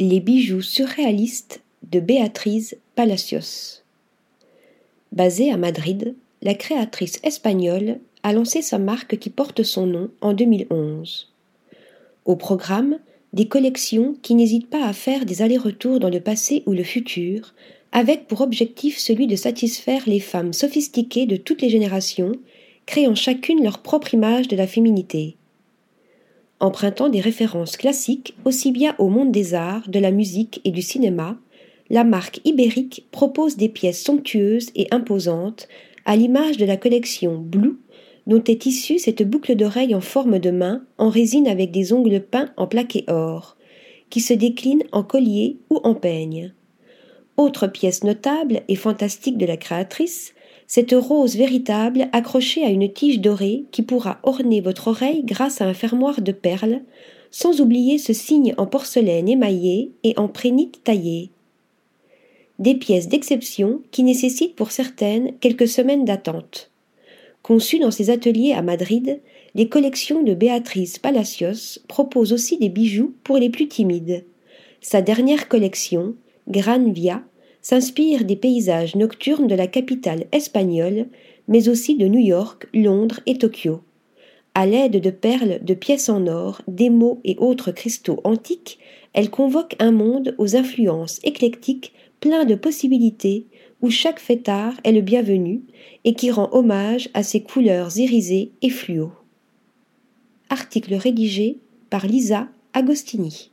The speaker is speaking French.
Les bijoux surréalistes de Béatrice Palacios. Basée à Madrid, la créatrice espagnole a lancé sa marque qui porte son nom en 2011. Au programme, des collections qui n'hésitent pas à faire des allers-retours dans le passé ou le futur, avec pour objectif celui de satisfaire les femmes sophistiquées de toutes les générations, créant chacune leur propre image de la féminité. Empruntant des références classiques aussi bien au monde des arts, de la musique et du cinéma, la marque ibérique propose des pièces somptueuses et imposantes, à l'image de la collection Blue, dont est issue cette boucle d'oreille en forme de main en résine avec des ongles peints en plaqué or, qui se décline en collier ou en peigne. Autre pièce notable et fantastique de la créatrice, cette rose véritable accrochée à une tige dorée qui pourra orner votre oreille grâce à un fermoir de perles, sans oublier ce signe en porcelaine émaillée et en prénite taillée. Des pièces d'exception qui nécessitent pour certaines quelques semaines d'attente. Conçues dans ses ateliers à Madrid, les collections de Béatrice Palacios proposent aussi des bijoux pour les plus timides. Sa dernière collection, Gran Via, s'inspire des paysages nocturnes de la capitale espagnole, mais aussi de New York, Londres et Tokyo. À l'aide de perles, de pièces en or, d'émaux et autres cristaux antiques, elle convoque un monde aux influences éclectiques plein de possibilités, où chaque fêtard est le bienvenu et qui rend hommage à ses couleurs irisées et fluo. Article rédigé par Lisa Agostini.